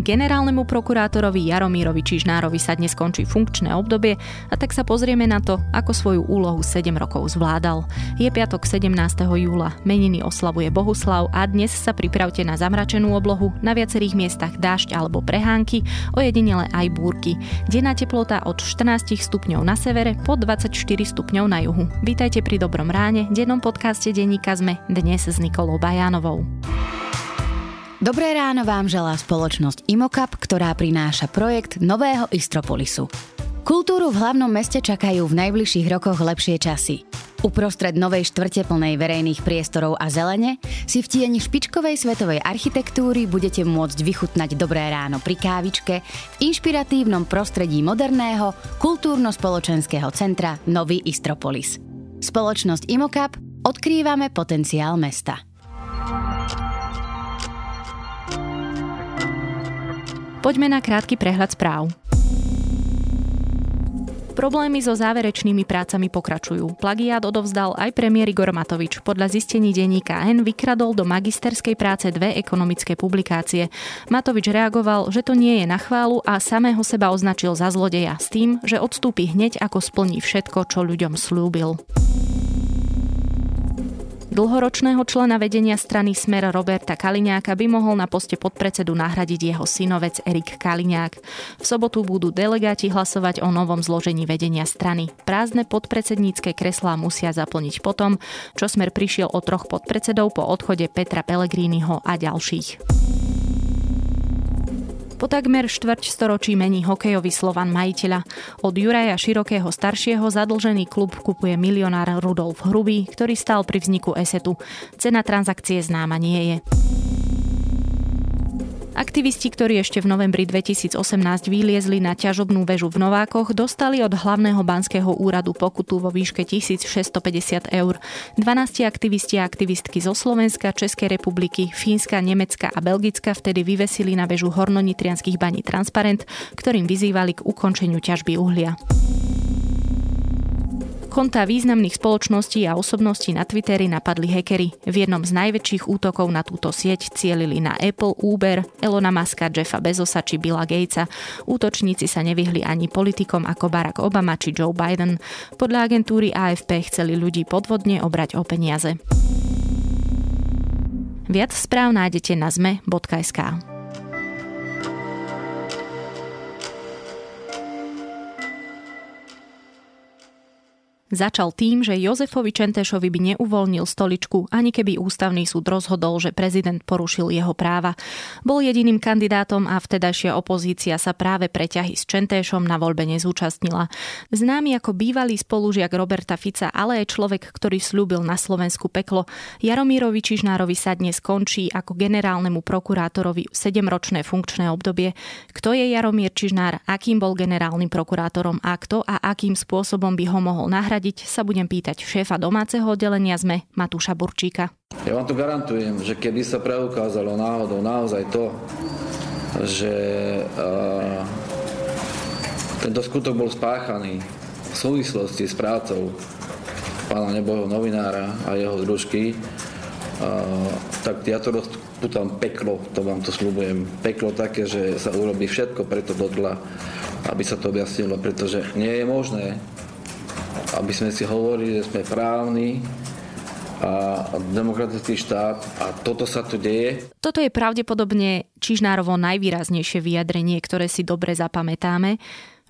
Generálnemu prokurátorovi Jaromírovi Čižnárovi sa dnes končí funkčné obdobie a tak sa pozrieme na to, ako svoju úlohu 7 rokov zvládal. Je piatok 17. júla, meniny oslavuje Bohuslav a dnes sa pripravte na zamračenú oblohu, na viacerých miestach dážď alebo prehánky, ojedinele aj búrky. Denná teplota od 14 stupňov na severe po 24 stupňov na juhu. Vítajte pri Dobrom ráne, dennom podcaste Denníka sme dnes s Nikolou Bajánovou. Dobré ráno vám želá spoločnosť Imokap, ktorá prináša projekt Nového Istropolisu. Kultúru v hlavnom meste čakajú v najbližších rokoch lepšie časy. Uprostred novej štvrte plnej verejných priestorov a zelene si v tieni špičkovej svetovej architektúry budete môcť vychutnať dobré ráno pri kávičke v inšpiratívnom prostredí moderného kultúrno-spoločenského centra Nový Istropolis. Spoločnosť Imokap odkrývame potenciál mesta. Poďme na krátky prehľad správ. Problémy so záverečnými prácami pokračujú. Plagiát odovzdal aj premiér Igor Matovič. Podľa zistení denníka N vykradol do magisterskej práce dve ekonomické publikácie. Matovič reagoval, že to nie je na chválu a samého seba označil za zlodeja s tým, že odstúpi hneď ako splní všetko, čo ľuďom slúbil. Dlhoročného člena vedenia strany Smer Roberta Kaliňáka by mohol na poste podpredsedu nahradiť jeho synovec Erik Kaliňák. V sobotu budú delegáti hlasovať o novom zložení vedenia strany. Prázdne podpredsednícke kreslá musia zaplniť potom, čo Smer prišiel o troch podpredsedov po odchode Petra Pellegriniho a ďalších. Po takmer štvrť storočí mení hokejový Slovan majiteľa. Od Juraja Širokého staršieho zadlžený klub kupuje milionár Rudolf Hrubý, ktorý stal pri vzniku Esetu. Cena transakcie známa nie je. Aktivisti, ktorí ešte v novembri 2018 vyliezli na ťažobnú väžu v Novákoch, dostali od hlavného banského úradu pokutu vo výške 1650 eur. 12 aktivisti a aktivistky zo Slovenska, Českej republiky, Fínska, Nemecka a Belgicka vtedy vyvesili na väžu hornonitrianských baní transparent, ktorým vyzývali k ukončeniu ťažby uhlia. Konta významných spoločností a osobností na Twitteri napadli hekery. V jednom z najväčších útokov na túto sieť cielili na Apple, Uber, Elona Muska, Jeffa Bezosa či Billa Gatesa. Útočníci sa nevyhli ani politikom ako Barack Obama či Joe Biden. Podľa agentúry AFP chceli ľudí podvodne obrať o peniaze. Viac správ nájdete na zme.sk. Začal tým, že Jozefovi Čentešovi by neuvoľnil stoličku, ani keby ústavný súd rozhodol, že prezident porušil jeho práva. Bol jediným kandidátom a vtedajšia opozícia sa práve preťahy s Čentéšom na voľbe nezúčastnila. Známy ako bývalý spolužiak Roberta Fica, ale aj človek, ktorý slúbil na Slovensku peklo, Jaromírovi Čižnárovi sa dnes končí ako generálnemu prokurátorovi 7-ročné funkčné obdobie. Kto je Jaromír Čižnár, akým bol generálnym prokurátorom a kto a akým spôsobom by ho mohol nahradiť nahradiť, sa budem pýtať šéfa domáceho oddelenia ZME Matúša Burčíka. Ja vám to garantujem, že keby sa preukázalo náhodou naozaj to, že uh, tento skutok bol spáchaný v súvislosti s prácou pána neboho novinára a jeho družky, uh, tak ja to rozputam peklo, to vám to slúbujem. Peklo také, že sa urobí všetko preto do dla, aby sa to objasnilo, pretože nie je možné, aby sme si hovorili, že sme právni a demokratický štát a toto sa tu deje. Toto je pravdepodobne Čižnárovo najvýraznejšie vyjadrenie, ktoré si dobre zapamätáme.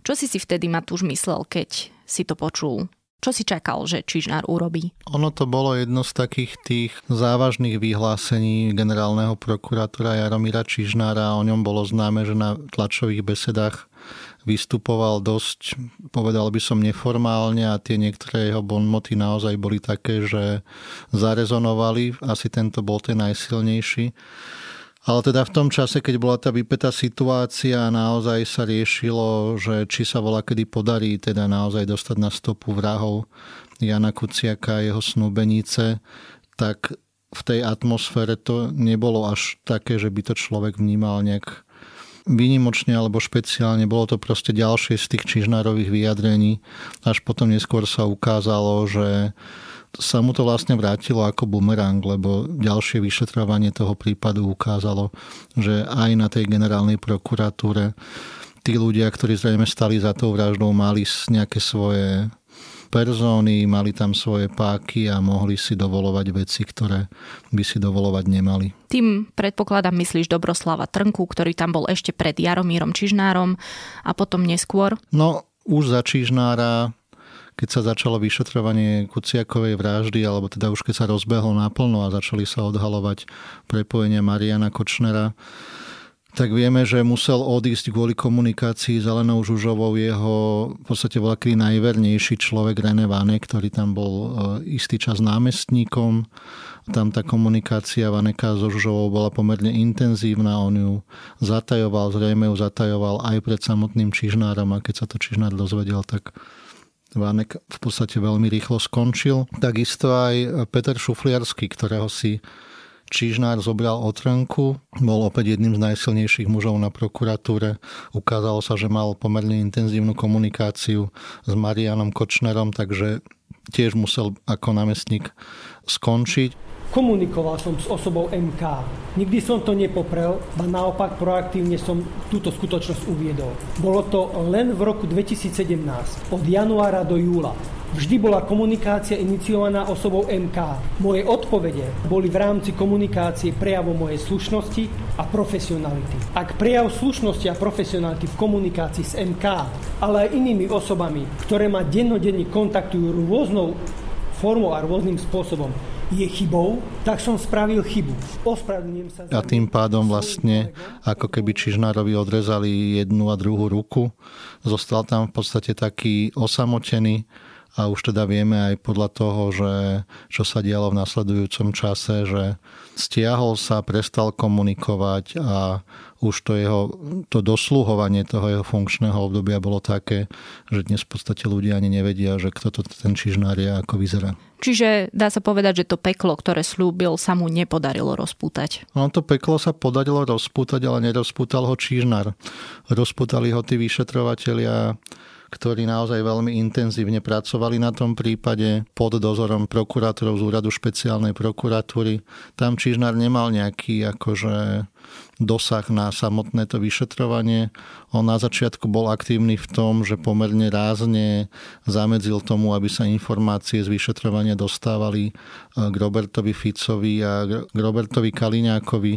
Čo si si vtedy Matúš myslel, keď si to počul? Čo si čakal, že Čižnár urobí? Ono to bolo jedno z takých tých závažných vyhlásení generálneho prokurátora Jaromíra Čižnára. O ňom bolo známe, že na tlačových besedách vystupoval dosť, povedal by som, neformálne a tie niektoré jeho bonmoty naozaj boli také, že zarezonovali. Asi tento bol ten najsilnejší. Ale teda v tom čase, keď bola tá vypetá situácia, naozaj sa riešilo, že či sa volá kedy podarí teda naozaj dostať na stopu vrahov Jana Kuciaka a jeho snúbenice, tak v tej atmosfére to nebolo až také, že by to človek vnímal nejak výnimočne alebo špeciálne. Bolo to proste ďalšie z tých čižnárových vyjadrení. Až potom neskôr sa ukázalo, že sa mu to vlastne vrátilo ako bumerang, lebo ďalšie vyšetrovanie toho prípadu ukázalo, že aj na tej generálnej prokuratúre tí ľudia, ktorí zrejme stali za tou vraždou, mali nejaké svoje perzóny, mali tam svoje páky a mohli si dovolovať veci, ktoré by si dovolovať nemali. Tým predpokladám myslíš Dobroslava Trnku, ktorý tam bol ešte pred Jaromírom Čižnárom a potom neskôr? No, už za Čižnára keď sa začalo vyšetrovanie Kuciakovej vraždy, alebo teda už keď sa rozbehlo naplno a začali sa odhalovať prepojenia Mariana Kočnera, tak vieme, že musel odísť kvôli komunikácii s Elenou Žužovou. Jeho v podstate kedy najvernejší človek René Vane, ktorý tam bol e, istý čas námestníkom. Tam tá komunikácia Vaneka so Žužovou bola pomerne intenzívna, on ju zatajoval, zrejme ju zatajoval aj pred samotným Čižnárom. A keď sa to Čižnár dozvedel, tak Vanek v podstate veľmi rýchlo skončil. Takisto aj Peter Šufliarsky, ktorého si Čižnár zobral otrnku, bol opäť jedným z najsilnejších mužov na prokuratúre. Ukázalo sa, že mal pomerne intenzívnu komunikáciu s Marianom Kočnerom, takže tiež musel ako námestník skončiť. Komunikoval som s osobou MK. Nikdy som to nepoprel, a naopak proaktívne som túto skutočnosť uviedol. Bolo to len v roku 2017, od januára do júla. Vždy bola komunikácia iniciovaná osobou MK. Moje odpovede boli v rámci komunikácie prejavom mojej slušnosti a profesionality. Ak prejav slušnosti a profesionality v komunikácii s MK, ale aj inými osobami, ktoré ma dennodenne kontaktujú rôznou formou a rôznym spôsobom, je chybou, tak som spravil chybu. Ospravedlňujem sa. A tým pádom vlastne, ako keby Čižnárovi odrezali jednu a druhú ruku, zostal tam v podstate taký osamotený, a už teda vieme aj podľa toho, že čo sa dialo v nasledujúcom čase, že stiahol sa, prestal komunikovať a už to jeho, to dosluhovanie toho jeho funkčného obdobia bolo také, že dnes v podstate ľudia ani nevedia, že kto to ten čižnár je, ako vyzerá. Čiže dá sa povedať, že to peklo, ktoré slúbil, sa mu nepodarilo rozpútať. No to peklo sa podarilo rozpútať, ale nerozpútal ho Čižnár. Rozpútali ho tí vyšetrovatelia ktorí naozaj veľmi intenzívne pracovali na tom prípade pod dozorom prokurátorov z úradu špeciálnej prokuratúry. Tam Čižnár nemal nejaký akože dosah na samotné to vyšetrovanie. On na začiatku bol aktívny v tom, že pomerne rázne zamedzil tomu, aby sa informácie z vyšetrovania dostávali k Robertovi Ficovi a k Robertovi Kaliňákovi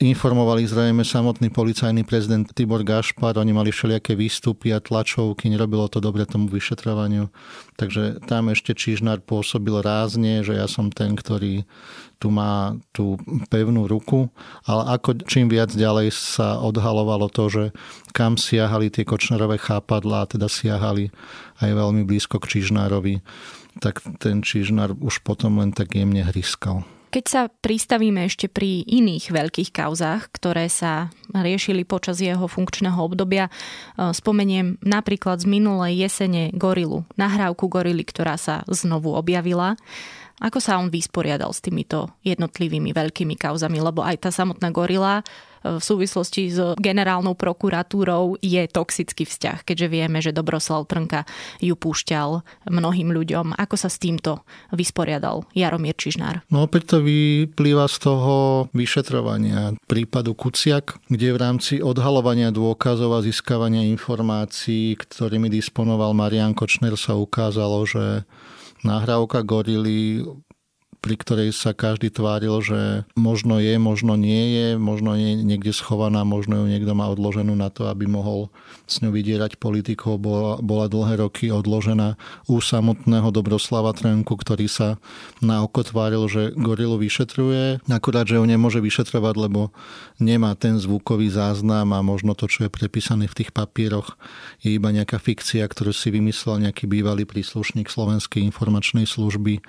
informovali zrejme samotný policajný prezident Tibor Gašpar, oni mali všelijaké výstupy a tlačovky, nerobilo to dobre tomu vyšetrovaniu. Takže tam ešte Čižnár pôsobil rázne, že ja som ten, ktorý tu má tú pevnú ruku, ale ako čím viac ďalej sa odhalovalo to, že kam siahali tie kočnerové chápadlá, teda siahali aj veľmi blízko k Čižnárovi, tak ten Čižnár už potom len tak jemne hryskal. Keď sa pristavíme ešte pri iných veľkých kauzách, ktoré sa riešili počas jeho funkčného obdobia, e, spomeniem napríklad z minulej jesene Gorilu, nahrávku Gorily, ktorá sa znovu objavila. Ako sa on vysporiadal s týmito jednotlivými veľkými kauzami, lebo aj tá samotná Gorila v súvislosti s generálnou prokuratúrou je toxický vzťah, keďže vieme, že Dobroslav Trnka ju púšťal mnohým ľuďom. Ako sa s týmto vysporiadal Jaromír Čižnár? No opäť to vyplýva z toho vyšetrovania prípadu Kuciak, kde v rámci odhalovania dôkazov a získavania informácií, ktorými disponoval Marian Kočner, sa ukázalo, že nahrávka Gorily pri ktorej sa každý tváril, že možno je, možno nie je, možno je niekde schovaná, možno ju niekto má odloženú na to, aby mohol s ňou vydierať politikov. Bola, bola dlhé roky odložená u samotného Dobroslava Trenku, ktorý sa na oko tváril, že gorilu vyšetruje, akurát, že ju nemôže vyšetrovať, lebo nemá ten zvukový záznam a možno to, čo je prepísané v tých papieroch, je iba nejaká fikcia, ktorú si vymyslel nejaký bývalý príslušník Slovenskej informačnej služby,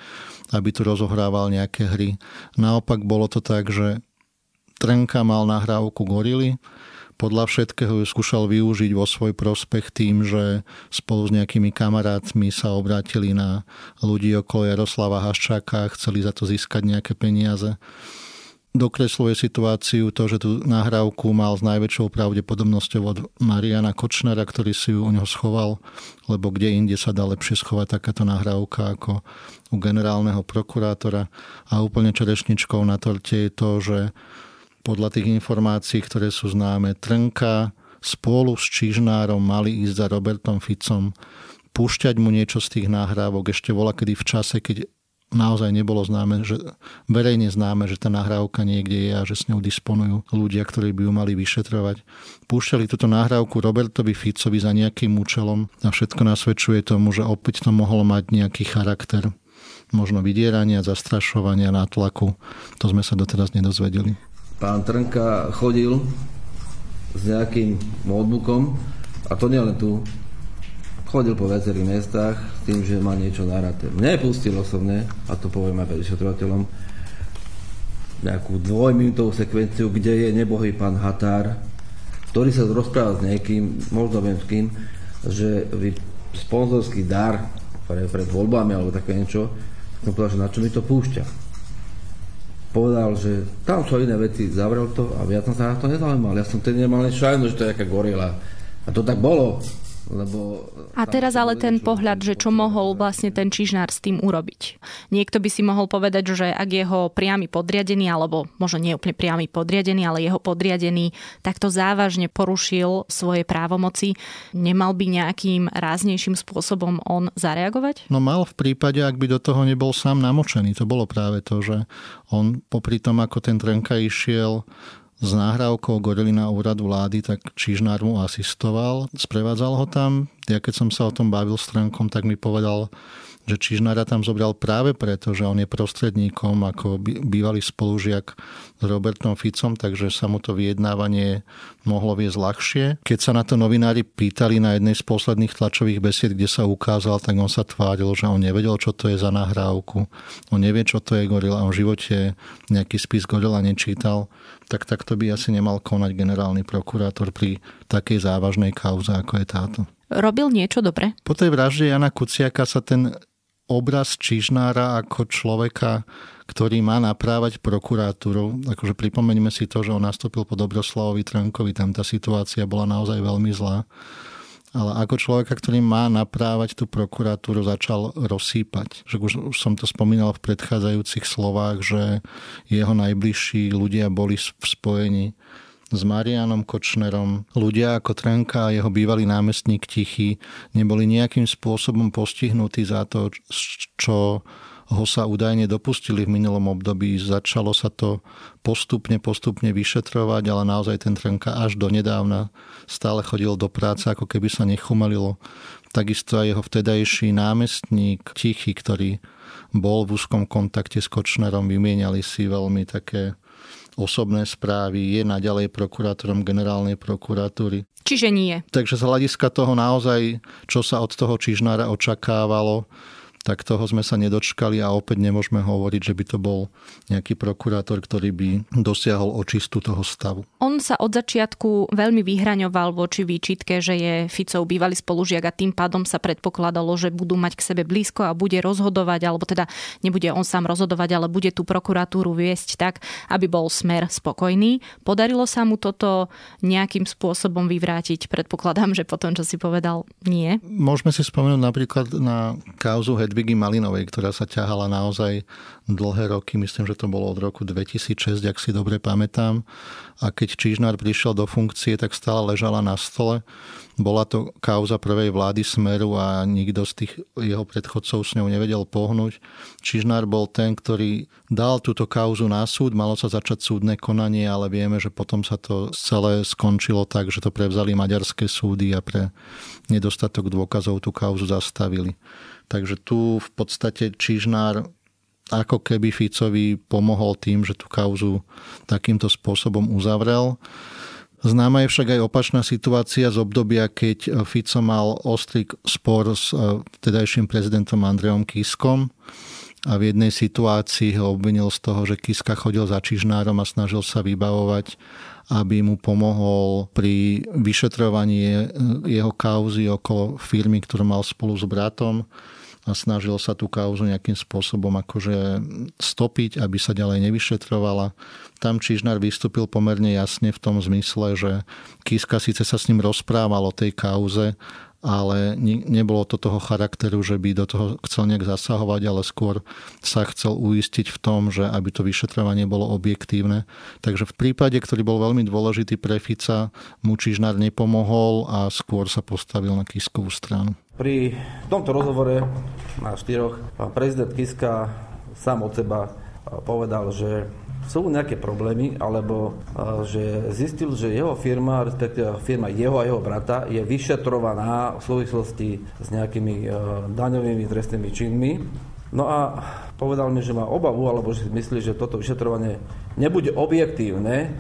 aby tu rozohral odohrával nejaké hry. Naopak bolo to tak, že Trenka mal nahrávku Gorily, podľa všetkého ju skúšal využiť vo svoj prospech tým, že spolu s nejakými kamarátmi sa obrátili na ľudí okolo Jaroslava Haščáka a chceli za to získať nejaké peniaze. Dokresluje situáciu to, že tú nahrávku mal s najväčšou pravdepodobnosťou od Mariana Kočnera, ktorý si ju u neho schoval, lebo kde inde sa dá lepšie schovať takáto nahrávka ako u generálneho prokurátora. A úplne čerešničkou na torte je to, že podľa tých informácií, ktoré sú známe, Trnka spolu s Čižnárom mali ísť za Robertom Ficom, púšťať mu niečo z tých nahrávok ešte vola kedy v čase, keď naozaj nebolo známe, že, verejne známe, že tá nahrávka niekde je a že s ňou disponujú ľudia, ktorí by ju mali vyšetrovať. Púšťali túto nahrávku Robertovi Ficovi za nejakým účelom a všetko nasvedčuje tomu, že opäť to mohlo mať nejaký charakter možno vydierania, zastrašovania, nátlaku. To sme sa doteraz nedozvedeli. Pán Trnka chodil s nejakým notebookom a to nielen tu, Chodil po viacerých miestach s tým, že má niečo naraté. Mne pustil osobne, a to poviem aj vyšetrovateľom, nejakú dvojminútovú sekvenciu, kde je nebohý pán Határ, ktorý sa rozpráva s niekým, možno viem s kým, že vy sponzorský dar pre, pred voľbami alebo také niečo, som povedal, že na čo mi to púšťa. Povedal, že tam sú iné veci, zavrel to a viac som sa na to nezaujímal. Ja som tedy nemal šajnu, že to je nejaká gorila. A to tak bolo. Lebo a teraz ale ten pohľad, že čo mohol vlastne ten čižnár s tým urobiť. Niekto by si mohol povedať, že ak jeho priamy podriadený, alebo možno nie úplne priamy podriadený, ale jeho podriadený takto závažne porušil svoje právomoci, nemal by nejakým ráznejším spôsobom on zareagovať? No mal v prípade, ak by do toho nebol sám namočený. To bolo práve to, že on popri tom, ako ten Trenka išiel s náhrávkou Gorilina úradu vlády, tak Čižnár mu asistoval, sprevádzal ho tam. Ja keď som sa o tom bavil s Trenkom, tak mi povedal, že Čižnára tam zobral práve preto, že on je prostredníkom ako bývalý spolužiak s Robertom Ficom, takže sa mu to vyjednávanie mohlo viesť ľahšie. Keď sa na to novinári pýtali na jednej z posledných tlačových besied, kde sa ukázal, tak on sa tváril, že on nevedel, čo to je za nahrávku. On nevie, čo to je gorila. On v živote nejaký spis gorila nečítal. Tak takto by asi nemal konať generálny prokurátor pri takej závažnej kauze, ako je táto robil niečo dobre? Po tej vražde Jana Kuciaka sa ten obraz Čižnára ako človeka, ktorý má naprávať prokuratúru. Akože pripomeňme si to, že on nastúpil po Dobroslavovi Trankovi, tam tá situácia bola naozaj veľmi zlá. Ale ako človeka, ktorý má naprávať tú prokuratúru, začal rozsýpať. Že už, už som to spomínal v predchádzajúcich slovách, že jeho najbližší ľudia boli v spojení s Marianom Kočnerom. Ľudia ako Trenka a jeho bývalý námestník Tichy neboli nejakým spôsobom postihnutí za to, čo ho sa údajne dopustili v minulom období. Začalo sa to postupne, postupne vyšetrovať, ale naozaj ten Trenka až do nedávna stále chodil do práce, ako keby sa nechumalilo. Takisto aj jeho vtedajší námestník Tichy, ktorý bol v úzkom kontakte s Kočnerom, vymieniali si veľmi také osobné správy, je naďalej prokurátorom generálnej prokuratúry. Čiže nie. Takže z hľadiska toho naozaj, čo sa od toho Čižnára očakávalo, tak toho sme sa nedočkali a opäť nemôžeme hovoriť, že by to bol nejaký prokurátor, ktorý by dosiahol očistu toho stavu. On sa od začiatku veľmi vyhraňoval voči výčitke, že je Ficov bývalý spolužiak a tým pádom sa predpokladalo, že budú mať k sebe blízko a bude rozhodovať, alebo teda nebude on sám rozhodovať, ale bude tú prokuratúru viesť tak, aby bol smer spokojný. Podarilo sa mu toto nejakým spôsobom vyvrátiť? Predpokladám, že potom, čo si povedal, nie. Môžeme si spomenúť napríklad na kauzu Hedvigy Malinovej, ktorá sa ťahala naozaj dlhé roky, myslím, že to bolo od roku 2006, ak si dobre pamätám. A keď Čižnár prišiel do funkcie, tak stále ležala na stole. Bola to kauza prvej vlády Smeru a nikto z tých jeho predchodcov s ňou nevedel pohnúť. Čižnár bol ten, ktorý dal túto kauzu na súd, malo sa začať súdne konanie, ale vieme, že potom sa to celé skončilo tak, že to prevzali maďarské súdy a pre nedostatok dôkazov tú kauzu zastavili. Takže tu v podstate Čižnár ako keby Ficovi pomohol tým, že tú kauzu takýmto spôsobom uzavrel. Známa je však aj opačná situácia z obdobia, keď Fico mal ostrý spor s e, vtedajším prezidentom Andreom Kiskom a v jednej situácii ho obvinil z toho, že Kiska chodil za Čižnárom a snažil sa vybavovať aby mu pomohol pri vyšetrovaní jeho kauzy okolo firmy, ktorú mal spolu s bratom a snažil sa tú kauzu nejakým spôsobom akože stopiť, aby sa ďalej nevyšetrovala. Tam Čižnár vystúpil pomerne jasne v tom zmysle, že Kiska síce sa s ním rozprával o tej kauze, ale nebolo to toho charakteru, že by do toho chcel nejak zasahovať, ale skôr sa chcel uistiť v tom, že aby to vyšetrovanie bolo objektívne. Takže v prípade, ktorý bol veľmi dôležitý pre Fica, mu Čižnár nepomohol a skôr sa postavil na Kiskovú stranu. Pri tomto rozhovore na štyroch pán prezident Kiska sám od seba povedal, že sú nejaké problémy, alebo že zistil, že jeho firma, respektíve firma jeho a jeho brata je vyšetrovaná v súvislosti s nejakými daňovými trestnými činmi. No a povedal mi, že má obavu, alebo že myslí, že toto vyšetrovanie nebude objektívne,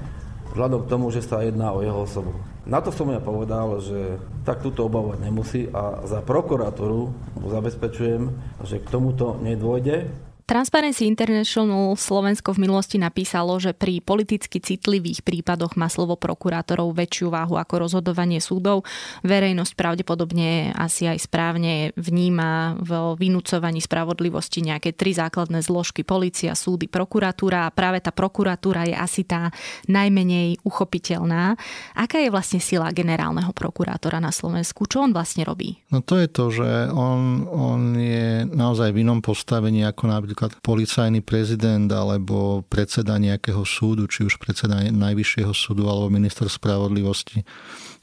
vzhľadom k tomu, že sa jedná o jeho osobu. Na to som ja povedal, že tak túto obavovať nemusí a za prokuratúru zabezpečujem, že k tomuto nedôjde. Transparency International Slovensko v minulosti napísalo, že pri politicky citlivých prípadoch má slovo prokurátorov väčšiu váhu ako rozhodovanie súdov. Verejnosť pravdepodobne asi aj správne vníma v vynúcovaní spravodlivosti nejaké tri základné zložky policia, súdy, prokuratúra a práve tá prokuratúra je asi tá najmenej uchopiteľná. Aká je vlastne sila generálneho prokurátora na Slovensku? Čo on vlastne robí? No to je to, že on, on je naozaj v inom postavení ako napríklad napríklad policajný prezident alebo predseda nejakého súdu, či už predseda Najvyššieho súdu alebo minister spravodlivosti.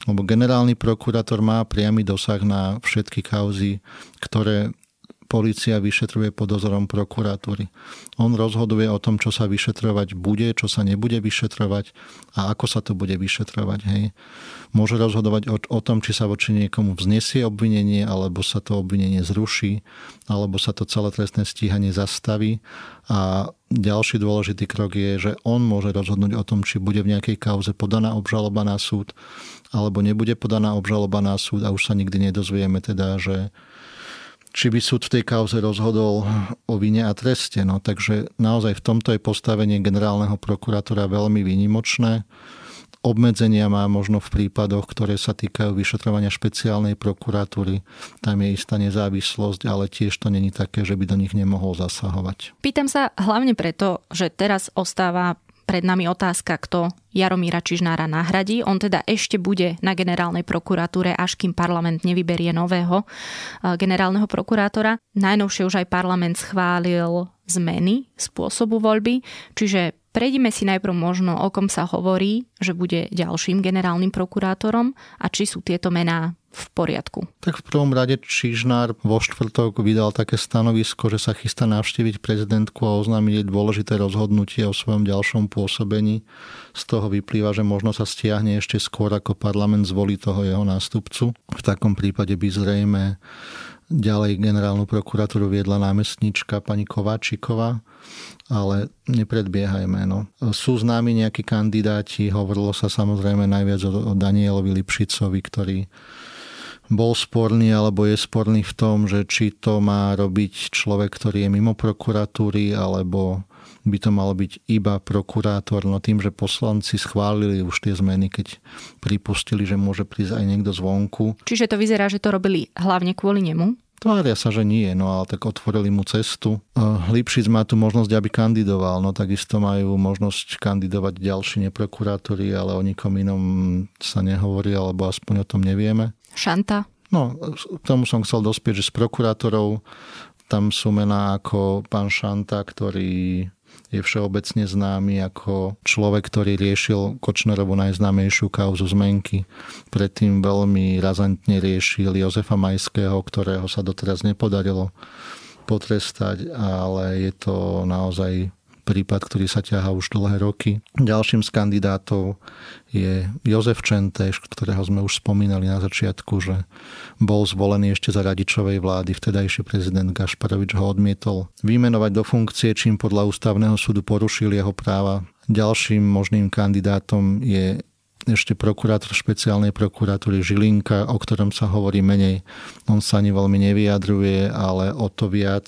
Lebo generálny prokurátor má priamy dosah na všetky kauzy, ktoré policia vyšetruje pod dozorom prokuratúry. On rozhoduje o tom, čo sa vyšetrovať bude, čo sa nebude vyšetrovať a ako sa to bude vyšetrovať. Hej. Môže rozhodovať o, o tom, či sa voči niekomu vznesie obvinenie, alebo sa to obvinenie zruší, alebo sa to celé trestné stíhanie zastaví. A ďalší dôležitý krok je, že on môže rozhodnúť o tom, či bude v nejakej kauze podaná obžaloba na súd, alebo nebude podaná obžaloba na súd a už sa nikdy nedozvieme teda, že či by súd v tej kauze rozhodol o vine a treste. No, takže naozaj v tomto je postavenie generálneho prokurátora veľmi výnimočné. Obmedzenia má možno v prípadoch, ktoré sa týkajú vyšetrovania špeciálnej prokuratúry. Tam je istá nezávislosť, ale tiež to není také, že by do nich nemohol zasahovať. Pýtam sa hlavne preto, že teraz ostáva pred nami otázka, kto Jaromíra Čižnára nahradí. On teda ešte bude na generálnej prokuratúre, až kým parlament nevyberie nového eh, generálneho prokurátora. Najnovšie už aj parlament schválil zmeny spôsobu voľby, čiže Prejdime si najprv možno, o kom sa hovorí, že bude ďalším generálnym prokurátorom a či sú tieto mená v poriadku. Tak v prvom rade Čižnár vo štvrtok vydal také stanovisko, že sa chystá navštíviť prezidentku a oznámiť jej dôležité rozhodnutie o svojom ďalšom pôsobení. Z toho vyplýva, že možno sa stiahne ešte skôr, ako parlament zvolí toho jeho nástupcu. V takom prípade by zrejme Ďalej generálnu prokuratúru viedla námestnička pani Kováčiková, ale nepredbiehajme. No. Sú známi nejakí kandidáti, hovorilo sa samozrejme najviac o, o Danielovi Lipšicovi, ktorý bol sporný alebo je sporný v tom, že či to má robiť človek, ktorý je mimo prokuratúry, alebo by to malo byť iba prokurátor. No tým, že poslanci schválili už tie zmeny, keď pripustili, že môže prísť aj niekto zvonku. Čiže to vyzerá, že to robili hlavne kvôli nemu? Tvária sa, že nie, no ale tak otvorili mu cestu. Lipšic má tu možnosť, aby kandidoval, no takisto majú možnosť kandidovať ďalší neprokurátori, ale o nikom inom sa nehovorí, alebo aspoň o tom nevieme. Šanta? No, k tomu som chcel dospieť, že s prokurátorov tam sú mená ako pán Šanta, ktorý je všeobecne známy ako človek, ktorý riešil Kočnerovu najznámejšiu kauzu zmenky. Predtým veľmi razantne riešil Jozefa Majského, ktorého sa doteraz nepodarilo potrestať, ale je to naozaj prípad, ktorý sa ťahá už dlhé roky. Ďalším z kandidátov je Jozef Čenteš, ktorého sme už spomínali na začiatku, že bol zvolený ešte za radičovej vlády. Vtedajší prezident Gašparovič ho odmietol vymenovať do funkcie, čím podľa ústavného súdu porušil jeho práva. Ďalším možným kandidátom je ešte prokurátor špeciálnej prokuratúry Žilinka, o ktorom sa hovorí menej. On sa ani veľmi nevyjadruje, ale o to viac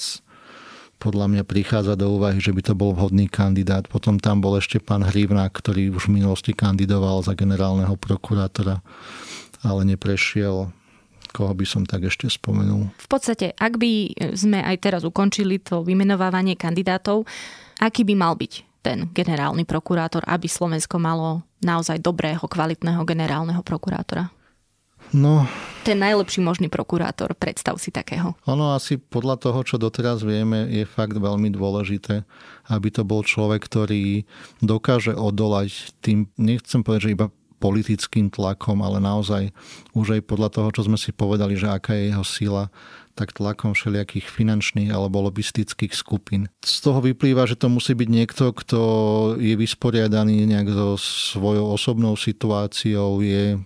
podľa mňa prichádza do úvahy, že by to bol vhodný kandidát. Potom tam bol ešte pán Hrivna, ktorý už v minulosti kandidoval za generálneho prokurátora, ale neprešiel. koho by som tak ešte spomenul. V podstate, ak by sme aj teraz ukončili to vymenovávanie kandidátov, aký by mal byť ten generálny prokurátor, aby Slovensko malo naozaj dobrého, kvalitného generálneho prokurátora? No, ten najlepší možný prokurátor, predstav si takého. Ono asi podľa toho, čo doteraz vieme, je fakt veľmi dôležité, aby to bol človek, ktorý dokáže odolať tým, nechcem povedať, že iba politickým tlakom, ale naozaj už aj podľa toho, čo sme si povedali, že aká je jeho sila, tak tlakom všelijakých finančných alebo lobistických skupín. Z toho vyplýva, že to musí byť niekto, kto je vysporiadaný nejak so svojou osobnou situáciou, je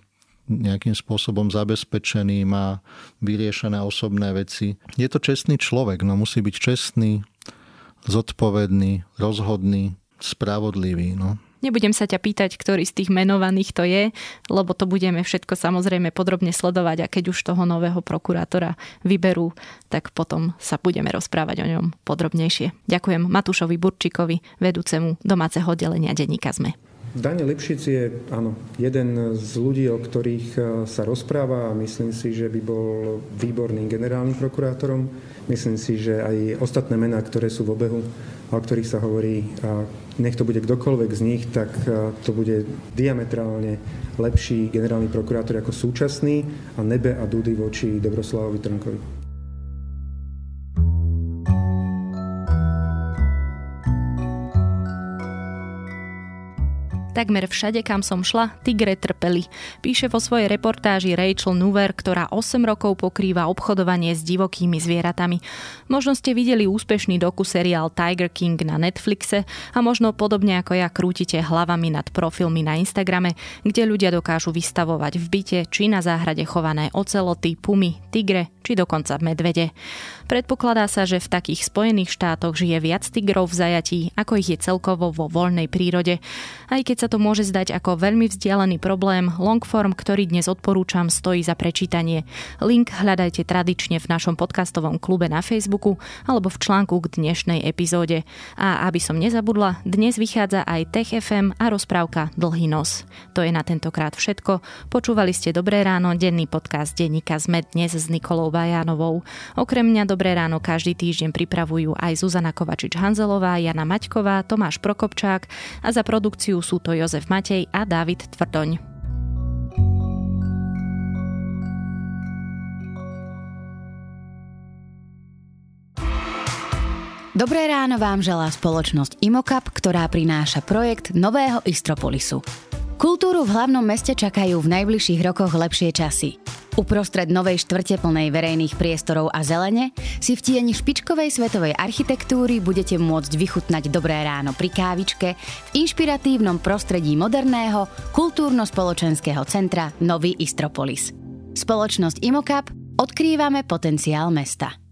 nejakým spôsobom zabezpečený, má vyriešené osobné veci. Je to čestný človek, no musí byť čestný, zodpovedný, rozhodný, spravodlivý. No. Nebudem sa ťa pýtať, ktorý z tých menovaných to je, lebo to budeme všetko samozrejme podrobne sledovať a keď už toho nového prokurátora vyberú, tak potom sa budeme rozprávať o ňom podrobnejšie. Ďakujem Matúšovi Burčikovi, vedúcemu domáceho oddelenia denníka ZME. Daniel Lipšic je áno, jeden z ľudí, o ktorých e, sa rozpráva a myslím si, že by bol výborným generálnym prokurátorom. Myslím si, že aj ostatné mená, ktoré sú v obehu a o ktorých sa hovorí, a nech to bude kdokoľvek z nich, tak e, to bude diametrálne lepší generálny prokurátor ako súčasný a nebe a dudy voči Dobroslavovi Trnkovi. Takmer všade, kam som šla, tigre trpeli. Píše vo svojej reportáži Rachel Nuver, ktorá 8 rokov pokrýva obchodovanie s divokými zvieratami. Možno ste videli úspešný seriál Tiger King na Netflixe a možno podobne ako ja krútite hlavami nad profilmi na Instagrame, kde ľudia dokážu vystavovať v byte či na záhrade chované oceloty, pumy, tigre či dokonca medvede. Predpokladá sa, že v takých Spojených štátoch žije viac tigrov v zajatí, ako ich je celkovo vo voľnej prírode. Aj keď sa to môže zdať ako veľmi vzdialený problém, longform, ktorý dnes odporúčam, stojí za prečítanie. Link hľadajte tradične v našom podcastovom klube na Facebooku alebo v článku k dnešnej epizóde. A aby som nezabudla, dnes vychádza aj Tech FM a rozprávka Dlhý nos. To je na tentokrát všetko. Počúvali ste Dobré ráno, denný podcast denníka sme dnes s Nikolou Bajánovou. Okrem mňa Dobré ráno každý týždeň pripravujú aj Zuzana Kovačič-Hanzelová, Jana Maťková, Tomáš Prokopčák a za produkciu sú to Jozef Matej a Dávid Tvrdoň. Dobré ráno vám želá spoločnosť Imokap, ktorá prináša projekt Nového Istropolisu. Kultúru v hlavnom meste čakajú v najbližších rokoch lepšie časy. Uprostred novej štvrte plnej verejných priestorov a zelene si v tieni špičkovej svetovej architektúry budete môcť vychutnať dobré ráno pri kávičke v inšpiratívnom prostredí moderného kultúrno-spoločenského centra Nový Istropolis. Spoločnosť Imokap odkrývame potenciál mesta.